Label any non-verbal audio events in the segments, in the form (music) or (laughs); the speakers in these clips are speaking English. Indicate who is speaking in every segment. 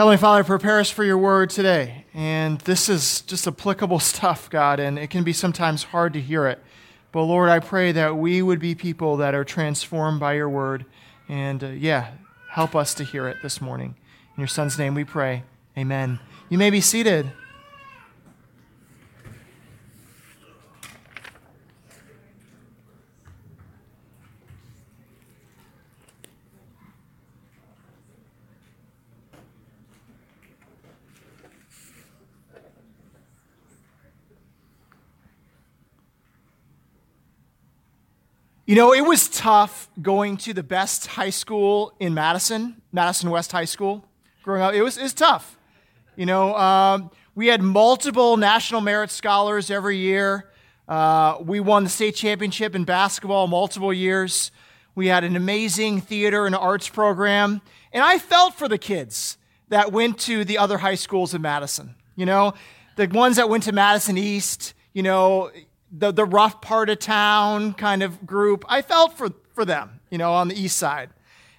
Speaker 1: Heavenly Father, prepare us for your word today. And this is just applicable (laughs) stuff, God, and it can be sometimes hard to hear it. But Lord, I pray that we would be people that are transformed by your word. And uh, yeah, help us to hear it this morning. In your son's name we pray. Amen. You may be seated. You know, it was tough going to the best high school in Madison, Madison West High School, growing up. It was, it was tough. You know, um, we had multiple National Merit Scholars every year. Uh, we won the state championship in basketball multiple years. We had an amazing theater and arts program. And I felt for the kids that went to the other high schools in Madison. You know, the ones that went to Madison East, you know, the, the rough part of town kind of group. I felt for, for them, you know, on the east side.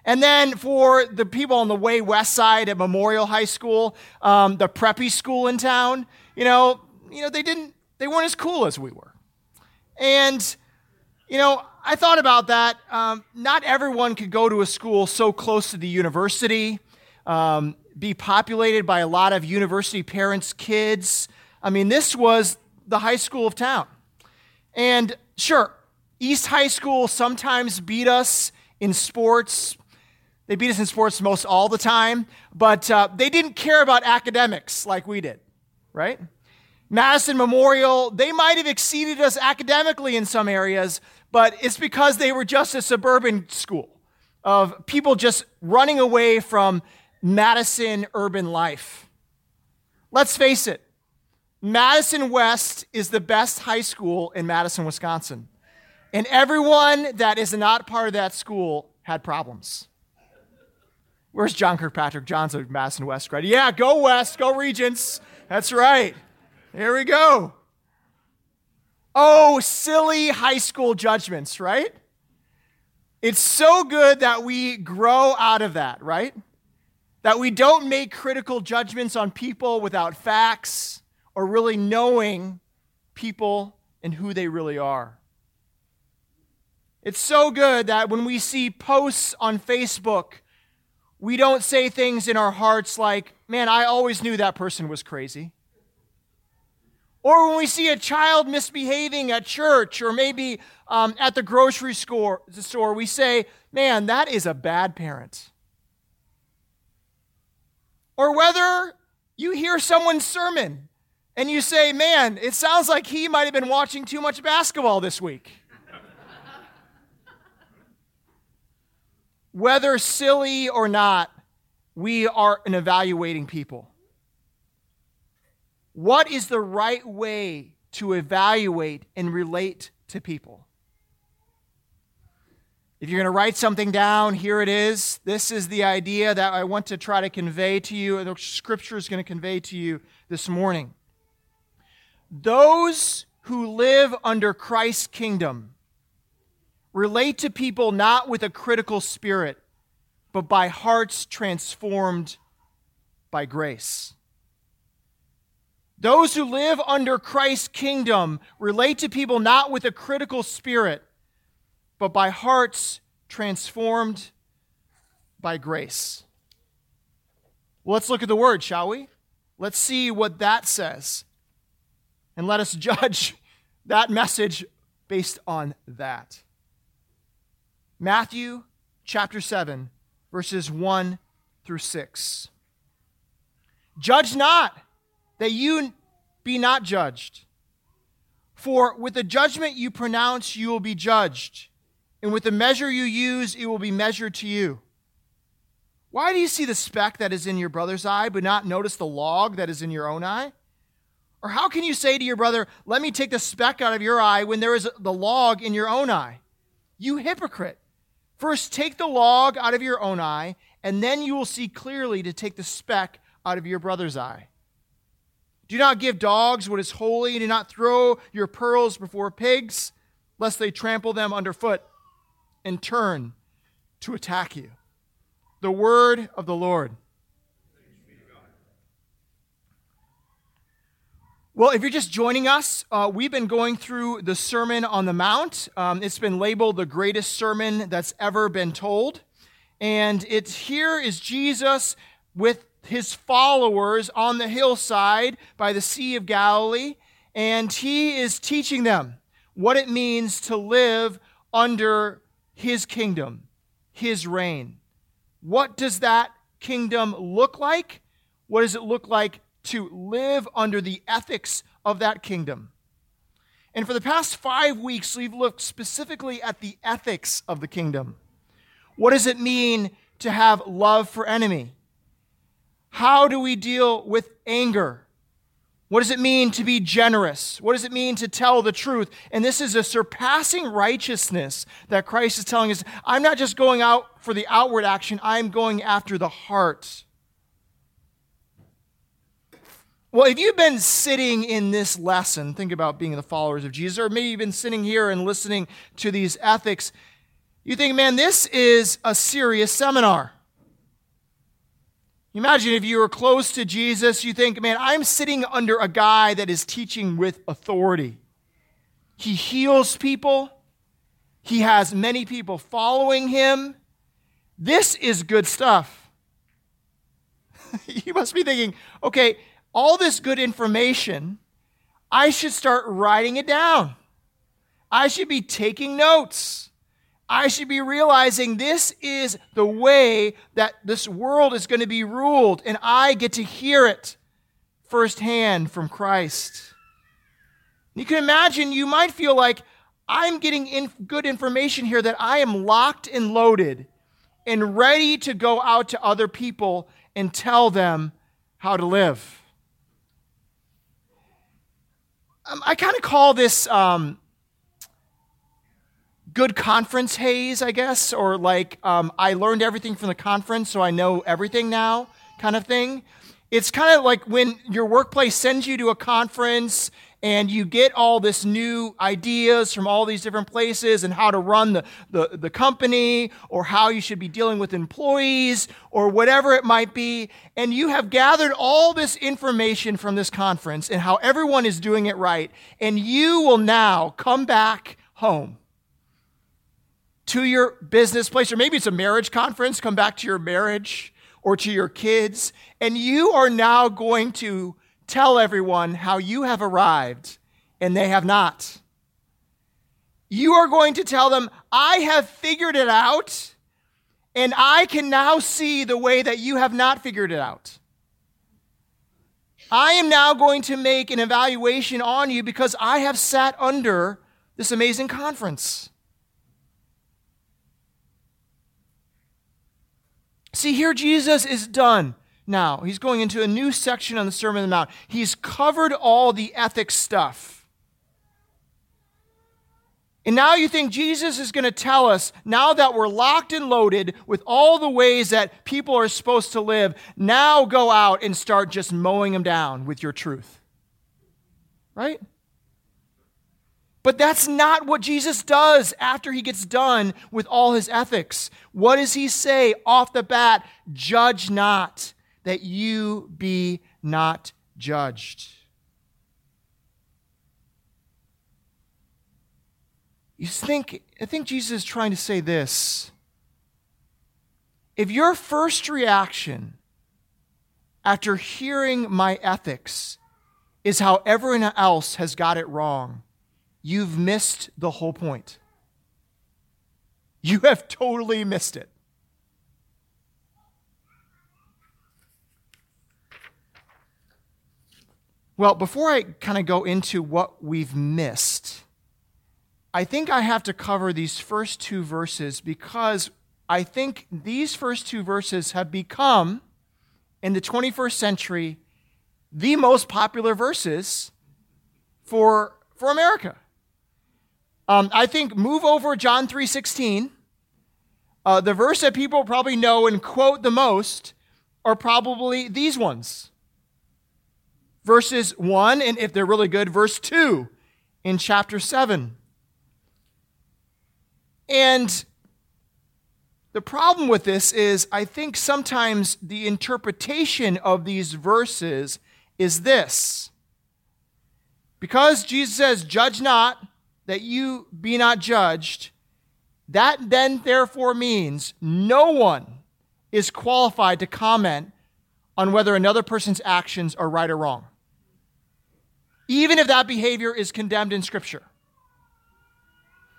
Speaker 1: And then for the people on the way west side at Memorial High School, um, the preppy school in town, you know, you know, they didn't, they weren't as cool as we were. And, you know, I thought about that. Um, not everyone could go to a school so close to the university, um, be populated by a lot of university parents' kids. I mean, this was the high school of town. And sure, East High School sometimes beat us in sports. They beat us in sports most all the time, but uh, they didn't care about academics like we did, right? Madison Memorial, they might have exceeded us academically in some areas, but it's because they were just a suburban school of people just running away from Madison urban life. Let's face it, Madison West is the best high school in Madison, Wisconsin. And everyone that is not part of that school had problems. Where's John Kirkpatrick? John's a Madison West grad. Yeah, go West, go Regents. That's right. Here we go. Oh, silly high school judgments, right? It's so good that we grow out of that, right? That we don't make critical judgments on people without facts or really knowing people and who they really are. It's so good that when we see posts on Facebook, we don't say things in our hearts like, man, I always knew that person was crazy. Or when we see a child misbehaving at church or maybe um, at the grocery store, store, we say, man, that is a bad parent. Or whether you hear someone's sermon and you say, man, it sounds like he might have been watching too much basketball this week. (laughs) Whether silly or not, we are an evaluating people. What is the right way to evaluate and relate to people? If you're going to write something down, here it is. This is the idea that I want to try to convey to you, and the scripture is going to convey to you this morning. Those who live under Christ's kingdom relate to people not with a critical spirit, but by hearts transformed by grace. Those who live under Christ's kingdom relate to people not with a critical spirit, but by hearts transformed by grace. Well, let's look at the word, shall we? Let's see what that says and let us (laughs) judge that message based on that. Matthew chapter 7, verses 1 through 6. Judge not, that you be not judged. For with the judgment you pronounce, you will be judged, and with the measure you use, it will be measured to you. Why do you see the speck that is in your brother's eye, but not notice the log that is in your own eye? Or how can you say to your brother, Let me take the speck out of your eye when there is the log in your own eye? You hypocrite. First, take the log out of your own eye, and then you will see clearly to take the speck out of your brother's eye. Do not give dogs what is holy, and do not throw your pearls before pigs, lest they trample them underfoot and turn to attack you. The word of the Lord. Well, if you're just joining us, uh, we've been going through the Sermon on the Mount. Um, it's been labeled the greatest sermon that's ever been told. And it's here is Jesus with his followers on the hillside by the Sea of Galilee. And he is teaching them what it means to live under his kingdom, his reign. What does that kingdom look like? What does it look like to live under the ethics of that kingdom. And for the past five weeks, we've looked specifically at the ethics of the kingdom. What does it mean to have love for enemy? How do we deal with anger? What does it mean to be generous? What does it mean to tell the truth? And this is a surpassing righteousness that Christ is telling us. I'm not just going out for the outward action, I'm going after the heart. Well, if you've been sitting in this lesson, think about being the followers of Jesus, or maybe you've been sitting here and listening to these ethics, you think, man, this is a serious seminar. Imagine if you were close to Jesus, you think, man, I'm sitting under a guy that is teaching with authority. He heals people, he has many people following him. This is good stuff. (laughs) you must be thinking, okay, all this good information, I should start writing it down. I should be taking notes. I should be realizing this is the way that this world is going to be ruled, and I get to hear it firsthand from Christ. You can imagine you might feel like I'm getting in good information here that I am locked and loaded and ready to go out to other people and tell them how to live. Um, I kind of call this um, good conference haze, I guess, or like um, I learned everything from the conference, so I know everything now kind of thing. It's kind of like when your workplace sends you to a conference and you get all this new ideas from all these different places and how to run the, the, the, company or how you should be dealing with employees or whatever it might be. And you have gathered all this information from this conference and how everyone is doing it right. And you will now come back home to your business place, or maybe it's a marriage conference, come back to your marriage or to your kids, and you are now going to tell everyone how you have arrived and they have not. You are going to tell them, I have figured it out, and I can now see the way that you have not figured it out. I am now going to make an evaluation on you because I have sat under this amazing conference. See, here Jesus is done now. He's going into a new section on the Sermon on the Mount. He's covered all the ethics stuff. And now you think Jesus is going to tell us, now that we're locked and loaded with all the ways that people are supposed to live, now go out and start just mowing them down with your truth. Right? But that's not what Jesus does after he gets done with all his ethics. What does he say off the bat? Judge not that you be not judged. You think, I think Jesus is trying to say this. If your first reaction after hearing my ethics is how everyone else has got it wrong, you've missed the whole point. You have totally missed it. Well, before I kind of go into what we've missed, I think I have to cover these first two verses because I think these first two verses have become, in the 21st century, the most popular verses for, for America. Um, I think move over John 3.16. Uh, the verse that people probably know and quote the most are probably these ones verses 1, and if they're really good, verse 2 in chapter 7. And the problem with this is, I think sometimes the interpretation of these verses is this Because Jesus says, Judge not, that you be not judged, that then therefore means no one is qualified to comment on whether another person's actions are right or wrong, even if that behavior is condemned in Scripture.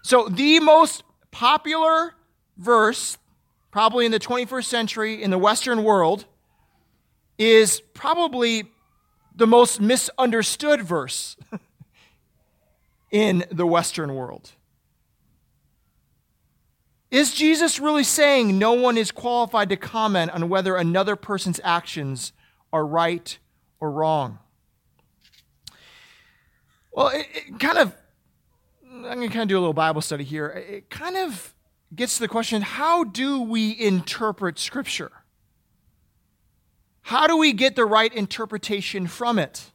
Speaker 1: So, the most popular verse, probably in the 21st century in the Western world, is probably the most misunderstood verse (laughs) in the Western world. Is Jesus really saying no one is qualified to comment on whether another person's actions are right or wrong? Well, it, it kind of, I'm going to kind of do a little Bible study here. It kind of gets to the question how do we interpret Scripture? How do we get the right interpretation from it?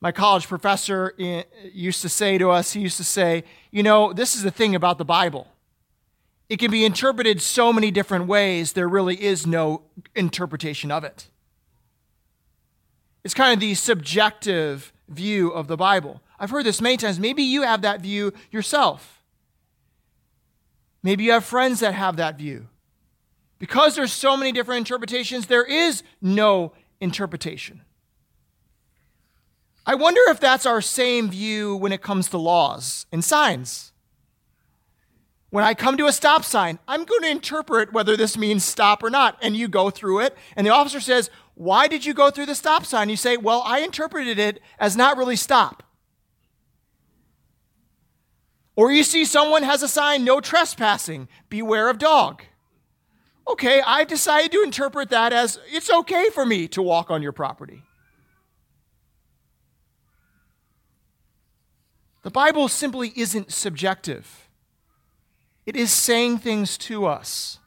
Speaker 1: My college professor used to say to us, he used to say, you know, this is the thing about the Bible. It can be interpreted so many different ways, there really is no interpretation of it. It's kind of the subjective view of the Bible. I've heard this many times. Maybe you have that view yourself. Maybe you have friends that have that view. Because there's so many different interpretations, there is no interpretation. I wonder if that's our same view when it comes to laws and signs. When I come to a stop sign, I'm going to interpret whether this means stop or not. And you go through it, and the officer says, Why did you go through the stop sign? You say, Well, I interpreted it as not really stop. Or you see someone has a sign, no trespassing, beware of dog. Okay, I've decided to interpret that as it's okay for me to walk on your property. The Bible simply isn't subjective, it is saying things to us.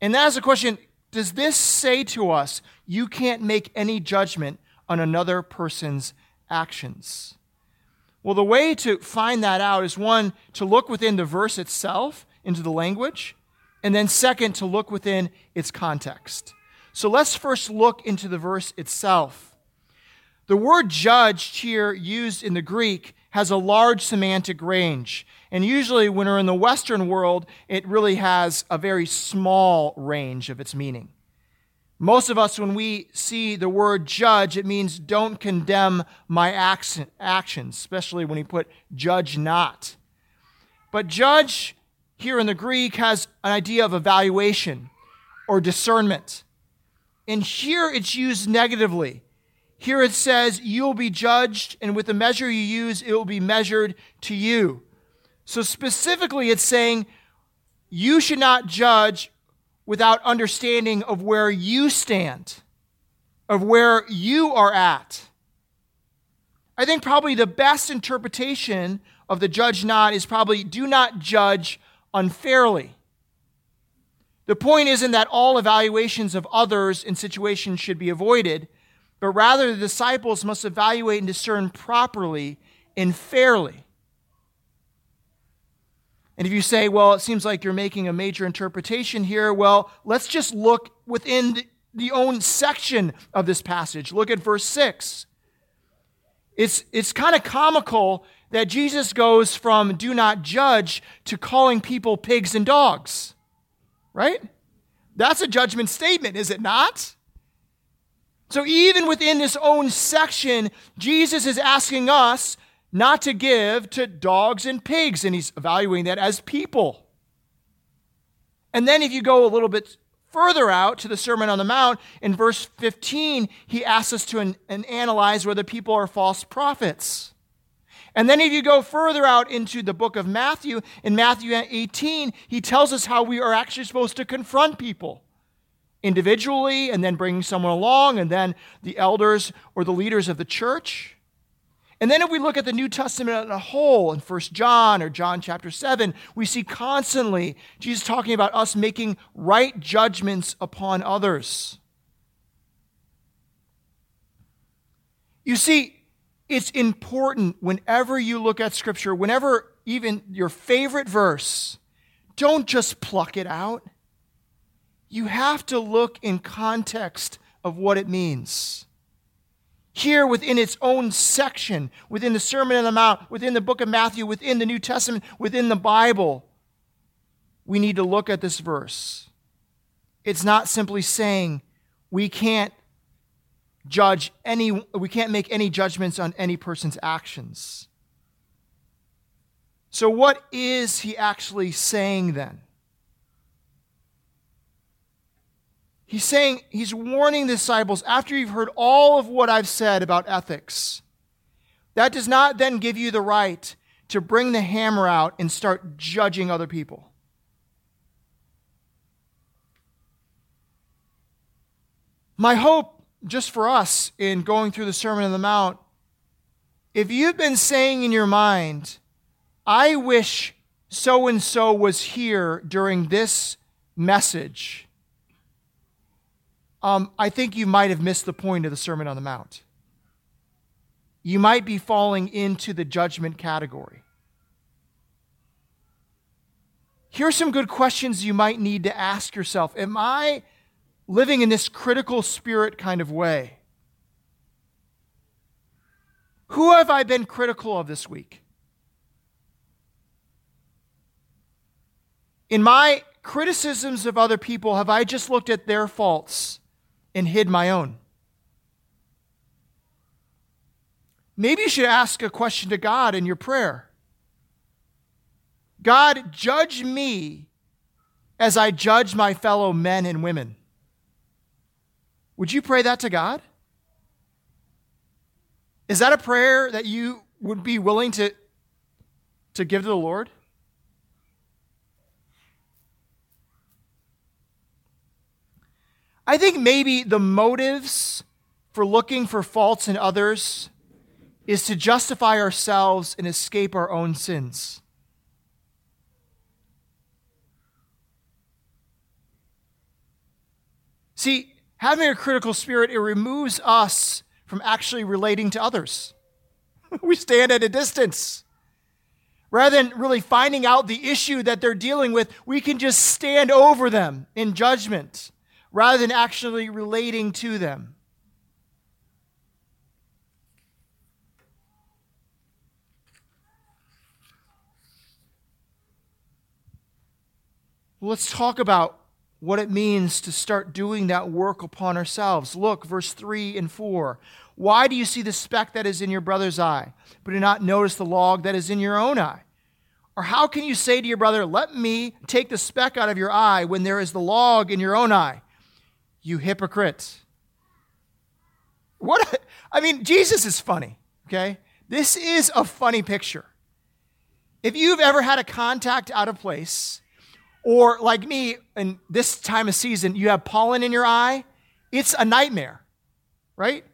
Speaker 1: And that is a question Does this say to us, you can't make any judgment on another person's actions? Well, the way to find that out is one, to look within the verse itself, into the language, and then second, to look within its context. So let's first look into the verse itself. The word judged here, used in the Greek, has a large semantic range. And usually, when we're in the Western world, it really has a very small range of its meaning. Most of us, when we see the word judge, it means don't condemn my actions, especially when we put judge not. But judge here in the Greek has an idea of evaluation or discernment. And here it's used negatively. Here it says, You'll be judged, and with the measure you use, it will be measured to you. So specifically, it's saying, You should not judge without understanding of where you stand, of where you are at. I think probably the best interpretation of the judge not is probably do not judge unfairly. The point isn't that all evaluations of others in situations should be avoided but rather the disciples must evaluate and discern properly and fairly. And if you say, well, it seems like you're making a major interpretation here, well, let's just look within the, own section of this passage. Look at verse 6. It's, it's kind of comical that Jesus goes from do not judge to calling people pigs and dogs, right? That's a judgment statement, is it not? So, even within this own section, Jesus is asking us not to give to dogs and pigs, and he's evaluating that as people. And then, if you go a little bit further out to the Sermon on the Mount, in verse 15, he asks us to an, an analyze whether people are false prophets. And then, if you go further out into the book of Matthew, in Matthew 18, he tells us how we are actually supposed to confront people individually and then bringing someone along and then the elders or the leaders of the church. And then if we look at the New Testament as a whole in 1 John or John chapter 7, we see constantly Jesus talking about us making right judgments upon others. You see, it's important whenever you look at Scripture, whenever even your favorite verse, don't just pluck it out you have to look in context of what it means. here within its own section, within the Sermon on the Mount, within the book of Matthew, within the New Testament, within the Bible, we need to look at this verse. It's not simply saying we can't judge any, we can't make any judgments on any person's actions. So, what is he actually saying then? He's saying, he's warning the disciples after you've heard all of what I've said about ethics. That does not then give you the right to bring the hammer out and start judging other people. My hope, just for us in going through the Sermon on the Mount, if you've been saying in your mind, I wish so and so was here during this message, um, I think you might have missed the point of the Sermon on the Mount. You might be falling into the judgment category. Here are some good questions you might need to ask yourself Am I living in this critical spirit kind of way? Who have I been critical of this week? In my criticisms of other people, have I just looked at their faults and hid my own? Maybe you should ask a question to God in your prayer God, judge me as I judge my fellow men and women. Would you pray that to God? Is that a prayer that you would be willing to, to give to the Lord? I think maybe the motives for looking for faults in others is to justify ourselves and escape our own sins. See, having a critical spirit, it removes us from actually relating to others. (laughs) we stand at a distance. Rather than really finding out the issue that they're dealing with, we can just stand over them in judgment rather than actually relating to them. Let's talk about what it means to start doing that work upon ourselves. Look, verse 3 and 4. Why do you see the speck that is in your brother's eye, but do not notice the log that is in your own eye? Or how can you say to your brother, Let me take the speck out of your eye when there is the log in your own eye? You hypocrite. What? A, I mean, Jesus is funny, okay? This is a funny picture. If you've ever had a contact out of place, or like me, in this time of season, you have pollen in your eye, it's a nightmare, right?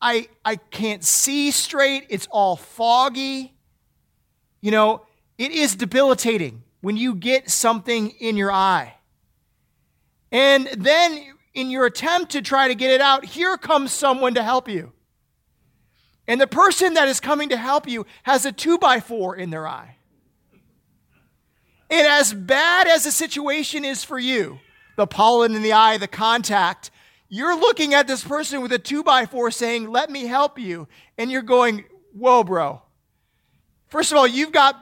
Speaker 1: I, I can't see straight, it's all foggy. You know, it is debilitating when you get something in your eye. And then in your attempt to try to get it out, here comes someone to help you. And the person that is coming to help you has a two by four in their eye. And as bad as the situation is for you, the pollen in the eye, the contact, you're looking at this person with a two by four saying, Let me help you. And you're going, Whoa, bro. First of all, you've got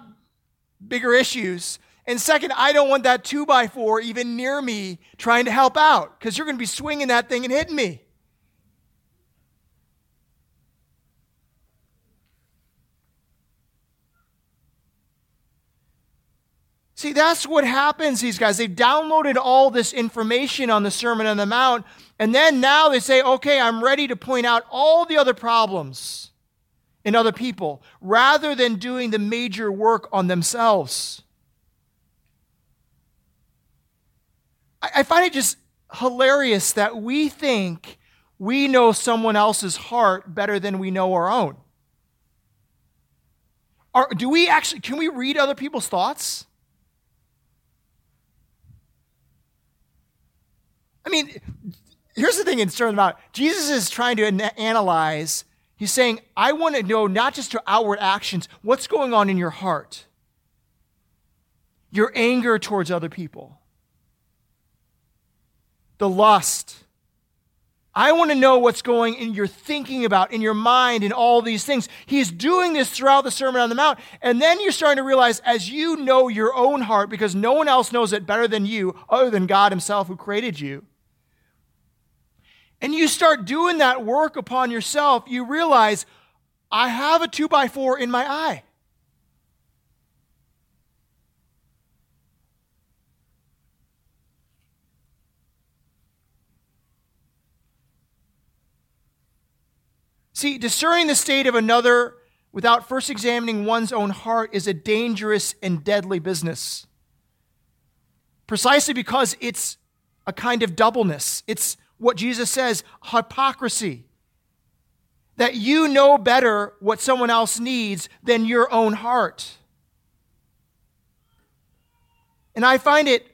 Speaker 1: bigger issues. And second, I don't want that two by four even near me trying to help out because you're going to be swinging that thing and hitting me. See, that's what happens, these guys. They've downloaded all this information on the Sermon on the Mount, and then now they say, okay, I'm ready to point out all the other problems in other people rather than doing the major work on themselves. I find it just hilarious that we think we know someone else's heart better than we know our own. Are, do we actually, can we read other people's thoughts? I mean, here's the thing in terms about Jesus is trying to analyze. He's saying, I want to know not just your outward actions, what's going on in your heart, your anger towards other people the lust, I want to know what's going in your thinking about, in your mind, and all these things. He's doing this throughout the Sermon on the Mount. And then you're starting to realize, as you know your own heart, because no one else knows it better than you, other than God Himself who created you. And you start doing that work upon yourself, you realize, I have a two by four in my eye. See, discerning the state of another without first examining one's own heart is a dangerous and deadly business. Precisely because it's a kind of doubleness. It's what Jesus says hypocrisy. That you know better what someone else needs than your own heart. And I find it,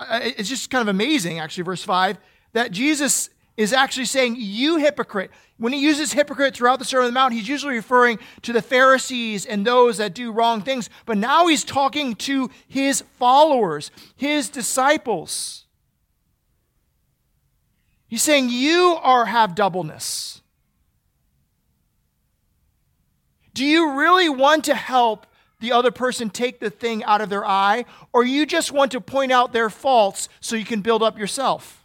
Speaker 1: it's just kind of amazing, actually, verse 5, that Jesus is actually saying, You hypocrite. When he uses hypocrite throughout the Sermon on the Mount, he's usually referring to the Pharisees and those that do wrong things. But now he's talking to his followers, his disciples. He's saying, You are have doubleness. Do you really want to help the other person take the thing out of their eye, or you just want to point out their faults so you can build up yourself?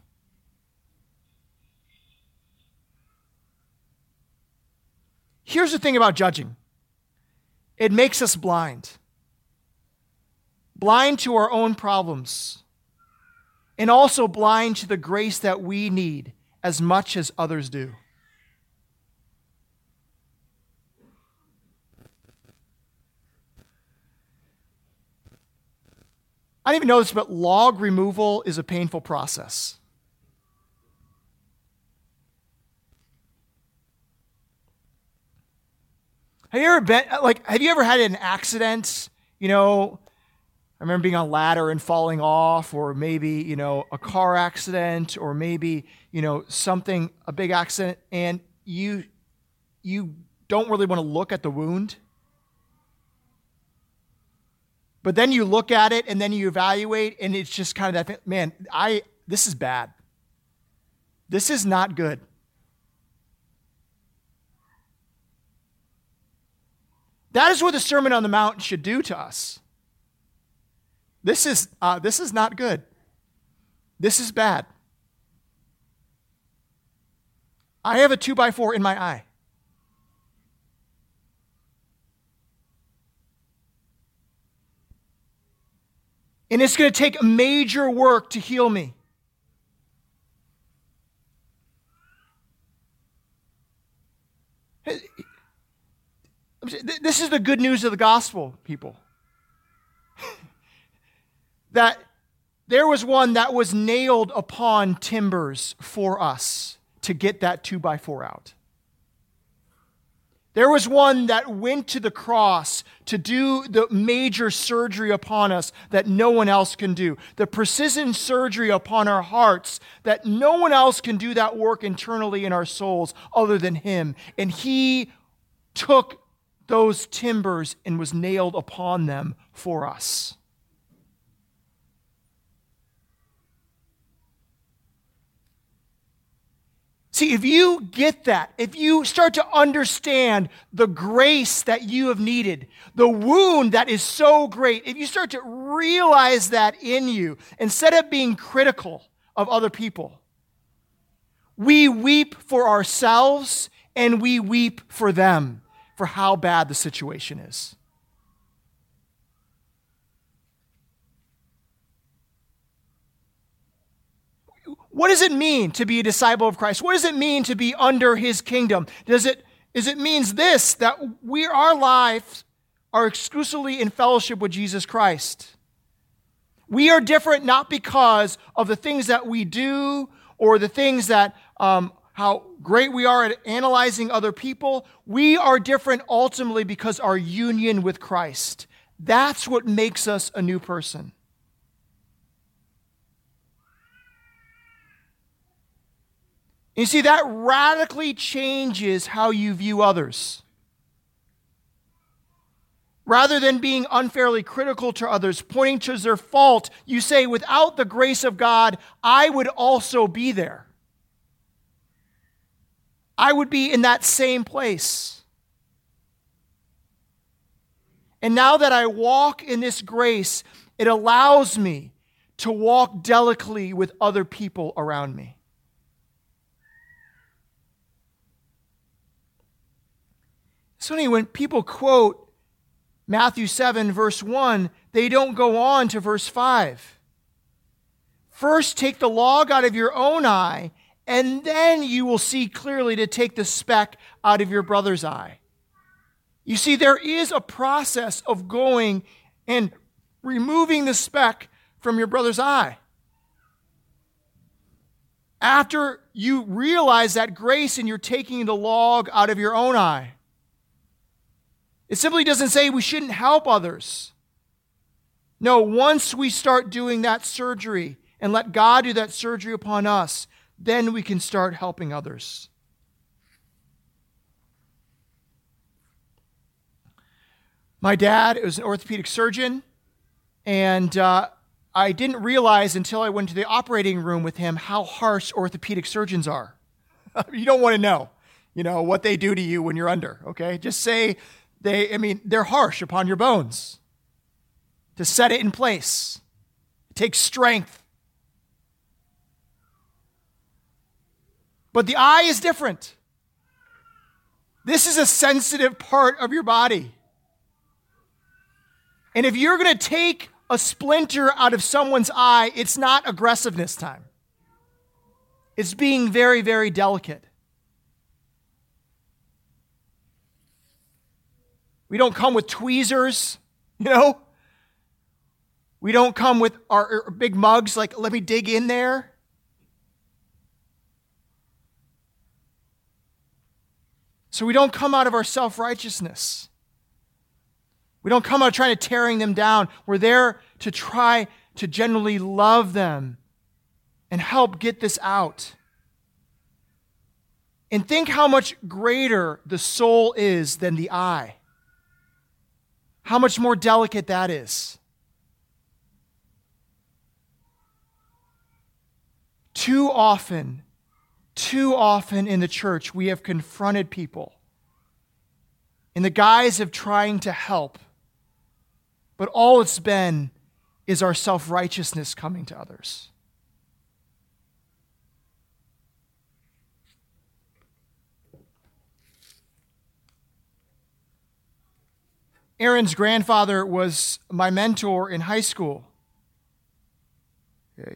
Speaker 1: Here's the thing about judging it makes us blind. Blind to our own problems, and also blind to the grace that we need as much as others do. I didn't even know this, but log removal is a painful process. Have you ever been uh, like have you ever had an accident? You know, I remember being on a ladder and falling off, or maybe, you know, a car accident, or maybe, you know, something, a big accident, and you you don't really want to look at the wound. But then you look at it and then you evaluate, and it's just kind of that man, I this is bad. This is not good. That is what the Sermon on the Mount should do to us. This is, uh, this is not good. This is bad. I have a two by four in my eye. And it's going to take major work to heal me. This is the good news of the gospel, people. (laughs) that there was one that was nailed upon timbers for us to get that two by four out. There was one that went to the cross to do the major surgery upon us that no one else can do. The precision surgery upon our hearts that no one else can do that work internally in our souls other than Him. And He took those timbers and was nailed upon them for us. See, if you get that, if you start to understand the grace that you have needed, the wound that is so great, if you start to realize that in you, instead of being critical of other people, we weep for ourselves and we weep for them for how bad the situation is. What does it mean to be a disciple of Christ? What does it mean to be under his kingdom? Does it, is it means this that we our lives are exclusively in fellowship with Jesus Christ. We are different not because of the things that we do or the things that um, how great we are at analyzing other people. We are different ultimately because our union with Christ. That's what makes us a new person. You see, that radically changes how you view others. Rather than being unfairly critical to others, pointing to their fault, you say, without the grace of God, I would also be there. I would be in that same place. And now that I walk in this grace, it allows me to walk delicately with other people around me. So, anyway, when people quote Matthew 7, verse 1, they don't go on to verse 5. First, take the log out of your own eye, and then you will see clearly to take the speck out of your brother's eye. You see, there is a process of going and removing the speck from your brother's eye. After you realize that grace and you're taking the log out of your own eye. It simply doesn't say we shouldn't help others. No, once we start doing that surgery and let God do that surgery upon us, then we can start helping others. My dad was an orthopedic surgeon, and uh, I didn't realize until I went to the operating room with him how harsh orthopedic surgeons are. (laughs) you don't want to know, you know, what they do to you when you're under, okay? Just say they, I mean, they're harsh upon your bones to set it in place. It takes strength. But the eye is different. This is a sensitive part of your body. And if you're going to take a splinter out of someone's eye, it's not aggressiveness time. It's being very, very delicate. We don't come with tweezers, (laughs) you know? We don't come with our, our big mugs like, let me dig in there. So we don't come out of our self righteousness. We don't come out trying to tearing them down. We're there to try to generally love them and help get this out. And think how much greater the soul is than the eye. How much more delicate that is. Too often, too often in the church, we have confronted people in the guise of trying to help but all it's been is our self righteousness coming to others. Aaron's grandfather was my mentor in high school.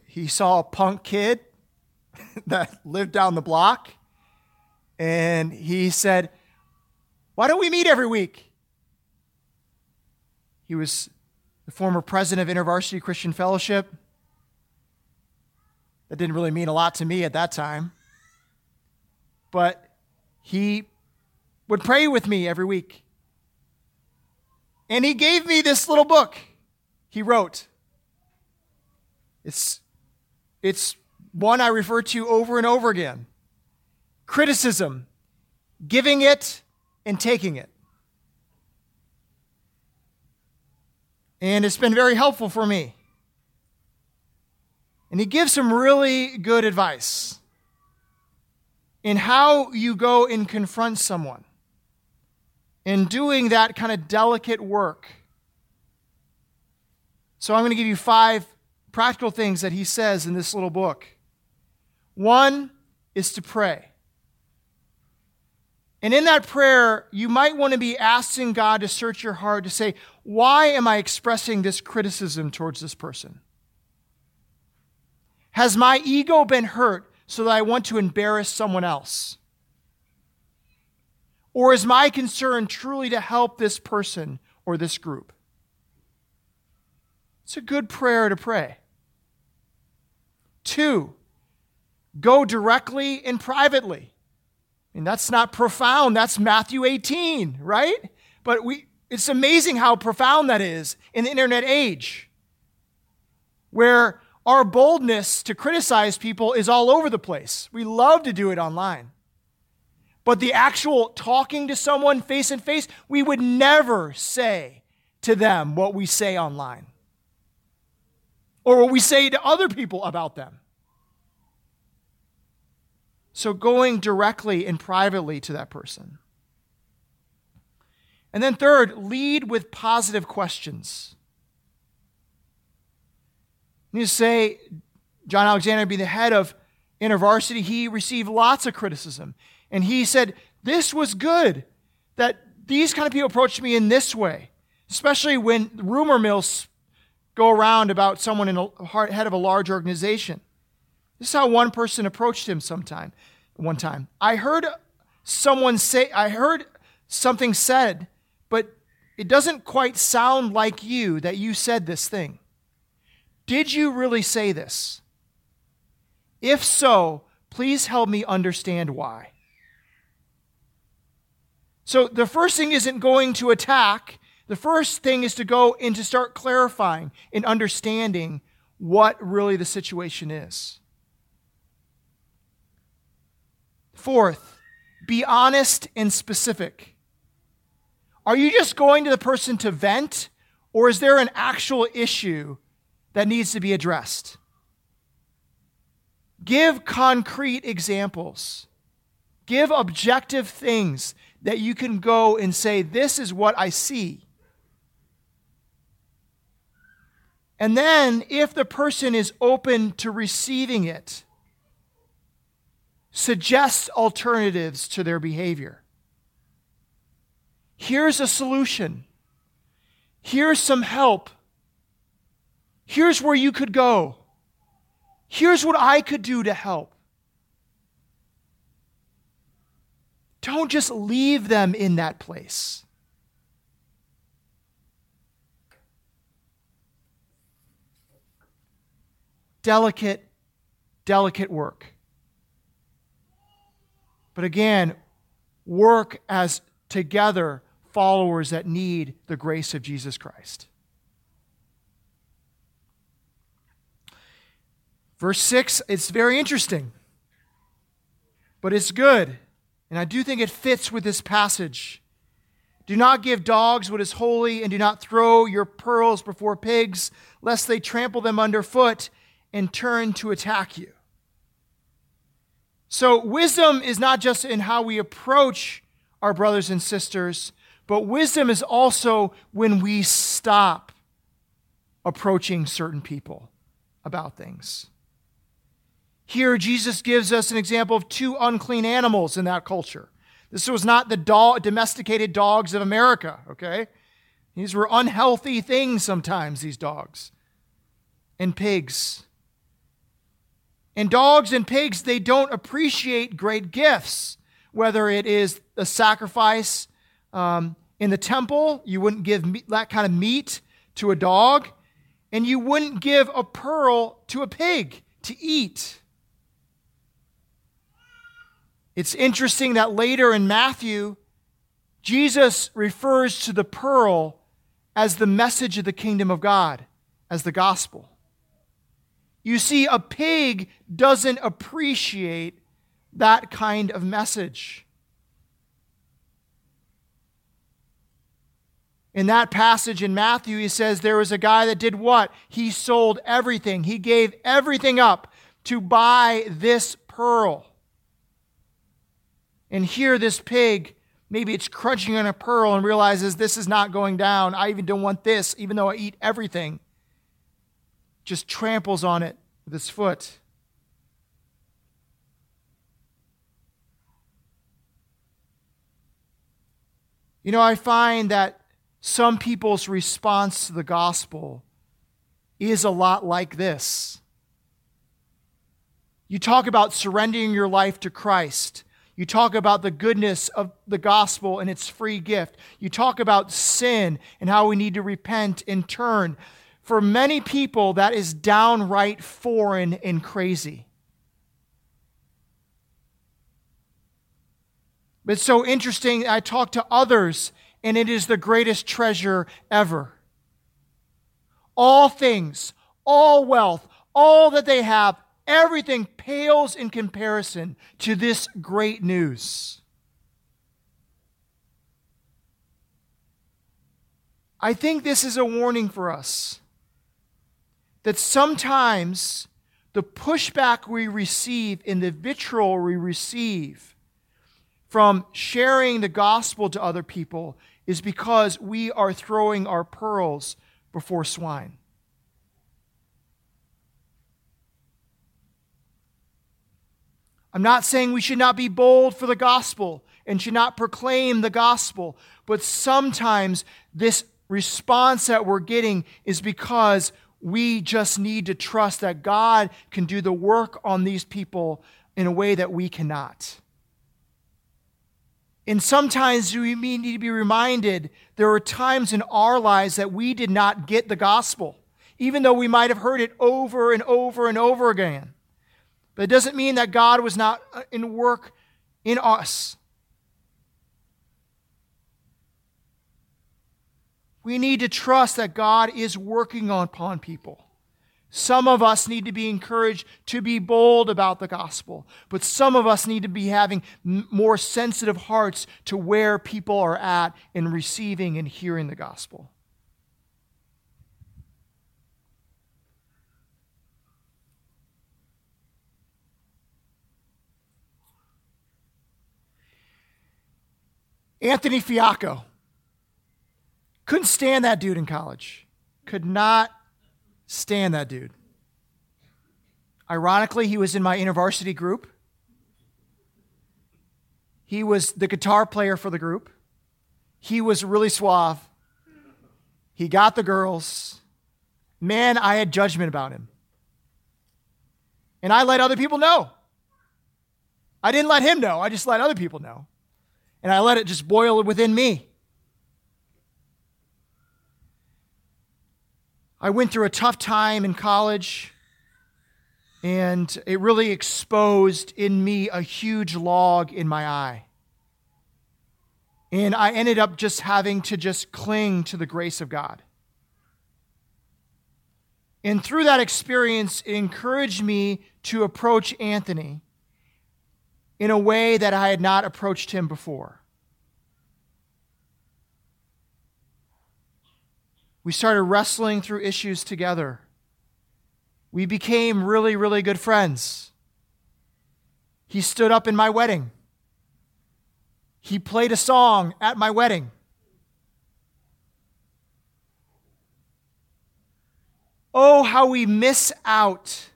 Speaker 1: He saw a punk kid (laughs) that lived down the block, and he said, Why don't we meet every week? He was the former president of InterVarsity Christian Fellowship. That didn't really mean a lot to me at that time. But he would pray with me every week. And he gave me this little book he wrote. It's, it's one I refer to over and over again criticism, giving it and taking it. And it's been very helpful for me. And he gives some really good advice in how you go and confront someone in doing that kind of delicate work. So I'm going to give you five practical things that he says in this little book. One is to pray. And in that prayer, you might want to be asking God to search your heart to say, why am I expressing this criticism towards this person? Has my ego been hurt so that I want to embarrass someone else? Or is my concern truly to help this person or this group? It's a good prayer to pray. Two, go directly and privately. And that's not profound. That's Matthew 18, right? But we, it's amazing how profound that is in the internet age, where our boldness to criticize people is all over the place. We love to do it online. But the actual talking to someone face and face, we would never say to them what we say online or what we say to other people about them. So going directly and privately to that person. And then, third, lead with positive questions. You say, John Alexander being the head of InterVarsity, he received lots of criticism. And he said, This was good that these kind of people approached me in this way, especially when rumor mills go around about someone in a head of a large organization. This is how one person approached him sometime, one time. I heard someone say, I heard something said, but it doesn't quite sound like you that you said this thing. Did you really say this? If so, please help me understand why. So the first thing isn't going to attack. The first thing is to go and to start clarifying and understanding what really the situation is. Fourth, be honest and specific. Are you just going to the person to vent, or is there an actual issue that needs to be addressed? Give concrete examples. Give objective things that you can go and say, This is what I see. And then, if the person is open to receiving it, suggest alternatives to their behavior. Here's a solution. Here's some help. Here's where you could go. Here's what I could do to help. Don't just leave them in that place. Delicate, delicate work. But again, work as together followers that need the grace of Jesus Christ. Verse 6, it's very interesting, but it's good. And I do think it fits with this passage. Do not give dogs what is holy, and do not throw your pearls before pigs, lest they trample them underfoot and turn to attack you. So, wisdom is not just in how we approach our brothers and sisters, but wisdom is also when we stop approaching certain people about things. Here, Jesus gives us an example of two unclean animals in that culture. This was not the domesticated dogs of America, okay? These were unhealthy things sometimes, these dogs and pigs. And dogs and pigs, they don't appreciate great gifts, whether it is a sacrifice um, in the temple, you wouldn't give that kind of meat to a dog, and you wouldn't give a pearl to a pig to eat. It's interesting that later in Matthew, Jesus refers to the pearl as the message of the kingdom of God, as the gospel. You see, a pig doesn't appreciate that kind of message. In that passage in Matthew, he says there was a guy that did what? He sold everything. He gave everything up to buy this pearl. And here, this pig, maybe it's crunching on a pearl and realizes this is not going down. I even don't want this, even though I eat everything. Just tramples on it with his foot. You know, I find that some people's response to the gospel is a lot like this. You talk about surrendering your life to Christ. You talk about the goodness of the gospel and its free gift. You talk about sin and how we need to repent and turn. For many people, that is downright foreign and crazy. But it's so interesting. I talk to others, and it is the greatest treasure ever. All things, all wealth, all that they have Everything pales in comparison to this great news. I think this is a warning for us that sometimes the pushback we receive and the vitriol we receive from sharing the gospel to other people is because we are throwing our pearls before swine. I'm not saying we should not be bold for the gospel and should not proclaim the gospel, but sometimes this response that we're getting is because we just need to trust that God can do the work on these people in a way that we cannot. And sometimes we need to be reminded there are times in our lives that we did not get the gospel, even though we might have heard it over and over and over again. But it doesn't mean that God was not uh, in work in us. We need to trust that God is working upon people. Some of us need to be encouraged to be bold about the gospel, but some of us need to be having more sensitive hearts to where people are at in receiving and hearing the gospel. Anthony Fiacco. Couldn't stand that dude in college. Could not stand that dude. Ironically, he was in my intervarsity group. He was the guitar player for the group. He was really suave. He got the girls. Man, I had judgment about him. And I let other people know. I didn't let him know, I just let other people know and I let it just boil within me. I went through a tough time in college, and it really exposed in me a huge log in my eye. And I ended up just having to just cling to the grace of God. And through that experience, it encouraged me to approach Anthony in a way that I had not approached him before. We started wrestling through issues together. We became really, really good friends. He stood up in my wedding. He played a song at my wedding. Oh, how we miss out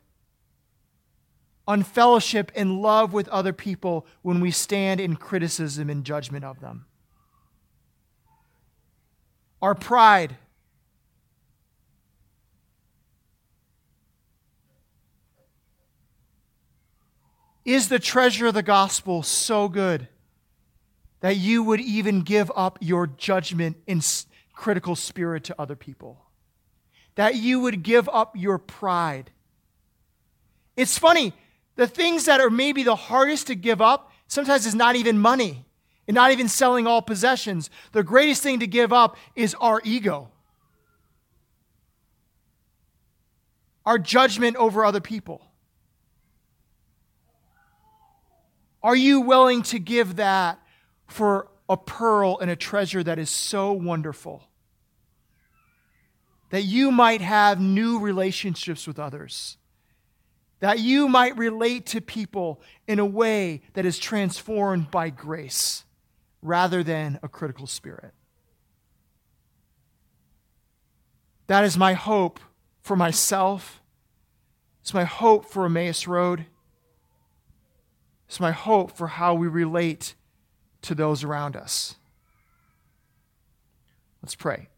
Speaker 1: on fellowship and love with other people when we stand in criticism and judgment of them. Our pride. Is the treasure of the gospel so good that you would even give up your judgment and critical spirit to other people? That you would give up your pride? It's funny the things that are maybe the hardest to give up sometimes is not even money and not even selling all possessions. The greatest thing to give up is our ego, our judgment over other people. Are you willing to give that for a pearl and a treasure that is so wonderful? That you might have new relationships with others that you might relate to people in a way that is transformed by grace rather than a critical spirit. That is my hope for myself. It's my hope for Emmaus Road. It's my hope for how we relate to those around us. Let's pray.